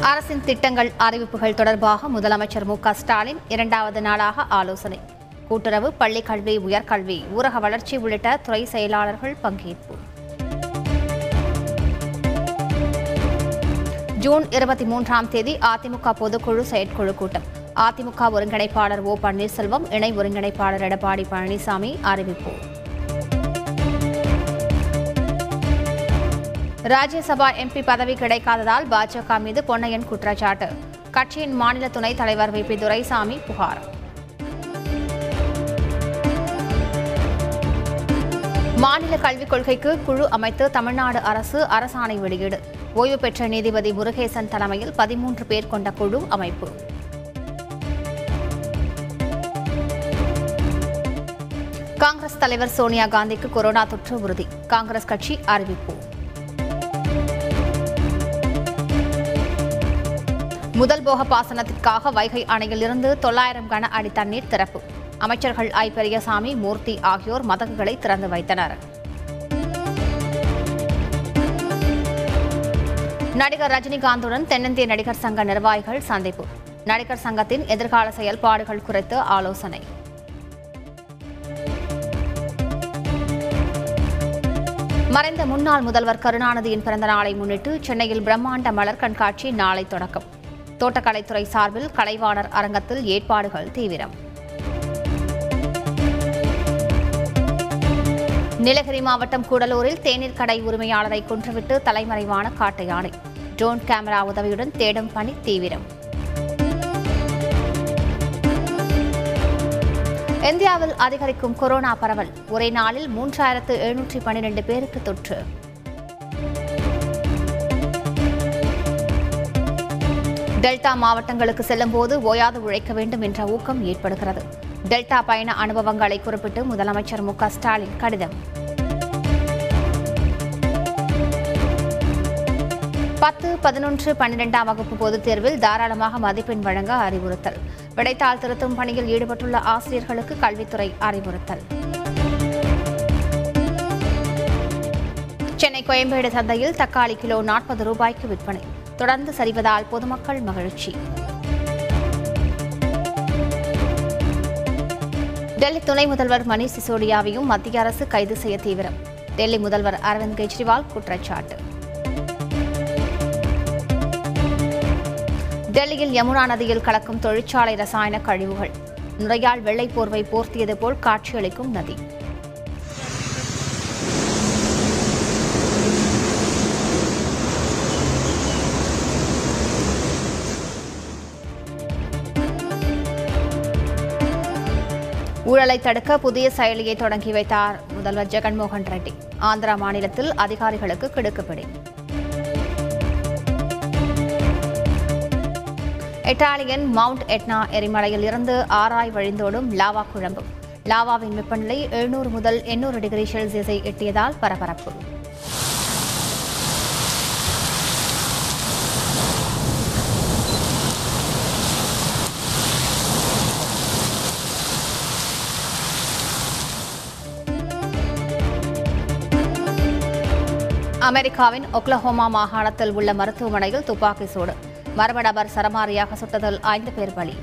அரசின் திட்டங்கள் அறிவிப்புகள் தொடர்பாக முதலமைச்சர் மு க ஸ்டாலின் இரண்டாவது நாளாக ஆலோசனை. கூட்டுறவு பள்ளிக்கல்வி உயர்கல்வி ஊரக வளர்ச்சி உள்ளிட்ட துறை செயலாளர்கள் பங்கேற்பு. ஜூன் இருபத்தி மூன்றாம் தேதி அதிமுக பொதுக்குழு செயற்குழு கூட்டம். அதிமுக ஒருங்கிணைப்பாளர் ஓ பன்னீர்செல்வம் இணை ஒருங்கிணைப்பாளர் எடப்பாடி பழனிசாமி அறிவிப்பு. ராஜ்யசபா எம்பி பதவி கிடைக்காததால் பாஜக மீது பொன்னையன் குற்றச்சாட்டு. கட்சியின் மாநில துணைத் தலைவர் வி. பி. துரைசாமி புகார். மாநில கல்விக் கொள்கைக்கு குழு அமைத்து தமிழ்நாடு அரசு அரசாணை வெளியீடு. ஓய்வு பெற்ற நீதிபதி முருகேசன் தலைமையில் பதிமூன்று பேர் கொண்ட குழு அமைப்பு. காங்கிரஸ் தலைவர் சோனியா காந்திக்கு கொரோனா தொற்று உறுதி. காங்கிரஸ் கட்சி அறிவிப்பு. முதல் போக பாசனத்திற்காக வைகை அணையிலிருந்து தொள்ளாயிரம் கன அடி தண்ணீர் திறப்பு. அமைச்சர்கள் ஐ. பெரியசாமி மூர்த்தி ஆகியோர் மதகுகளை திறந்து வைத்தனர். நடிகர் ரஜினிகாந்துடன் தென்னிந்திய நடிகர் சங்க நிர்வாகிகள் சந்திப்பு. நடிகர் சங்கத்தின் எதிர்கால செயல்பாடுகள் குறித்து ஆலோசனை. மறைந்த முன்னாள் முதல்வர் கருணாநிதியின் பிறந்த நாளை முன்னிட்டு சென்னையில் பிரம்மாண்ட மலர் கண்காட்சி நாளை தொடக்கம். தோட்டக்கலைத்துறை சார்பில் கலைவாணர் அரங்கத்தில் ஏற்பாடுகள் தீவிரம். நீலகிரி மாவட்டம் கூடலூரில் தேநீர் கடை உரிமையாளரை கொன்றுவிட்டு தலைமறைவான காட்டு யானை. ட்ரோன் கேமரா உதவியுடன் தேடும் பணி தீவிரம். இந்தியாவில் அதிகரிக்கும் கொரோனா பரவல் ஒரே நாளில் மூன்றாயிரத்து எழுநூற்றி பன்னிரண்டு பேருக்கு தொற்று. டெல்டா மாவட்டங்களுக்கு செல்லும்போது ஓயாது உழைக்க வேண்டும் என்ற ஊக்கம் ஏற்படுகிறது. டெல்டா பயண அனுபவங்களை குறிப்பிட்டு முதலமைச்சர் மு ஸ்டாலின் கடிதம். பத்து பதினொன்று பன்னிரெண்டாம் வகுப்பு பொதுத் தேர்வில் தாராளமாக மதிப்பெண் வழங்க அறிவுறுத்தல். விடைத்தாள் திருத்தும் பணியில் ஈடுபட்டுள்ள ஆசிரியர்களுக்கு கல்வித்துறை அறிவுறுத்தல். சென்னை கோயம்பேடு சந்தையில் தக்காளி கிலோ நாற்பது ரூபாய்க்கு விற்பனை. தொடர்ந்து சரிவதால் பொதுமக்கள் மகிழ்ச்சி. டெல்லி துணை முதல்வர் மணீஷ் சிசோடியாவையும் மத்திய அரசு கைது செய்ய தீவிரம். டெல்லி முதல்வர் அரவிந்த் கெஜ்ரிவால் குற்றச்சாட்டு. டெல்லியில் யமுனா நதியில் கலக்கும் தொழிற்சாலை ரசாயன கழிவுகள். நுரையால் வெள்ளை போர்வை போர்த்தியது போல் காட்சியளிக்கும் நதி. ஊழலை தடுக்க புதிய செயலியை தொடங்கி வைத்தார் முதல்வர் ஜெகன்மோகன் ரெட்டி. ஆந்திரா மாநிலத்தில் அதிகாரிகளுக்கு கிடுக்குப்பிடி. இட்டாலியன் மவுண்ட் எட்னா எரிமலையில் இருந்து ஆராய் வழிந்தோடும் லாவா குழம்பு. லாவாவின் வெப்பநிலை எழுநூறு முதல் எண்ணூறு டிகிரி செல்சியஸை எட்டியதால் பரபரப்பு. அமெரிக்காவின் ஒக்லஹோமா மாகாணத்தில் உள்ள மருத்துவமனையில் துப்பாக்கி சூடு. மர்ம நபர் சரமாரியாக சுட்டதில் ஐந்து பேர் பலி.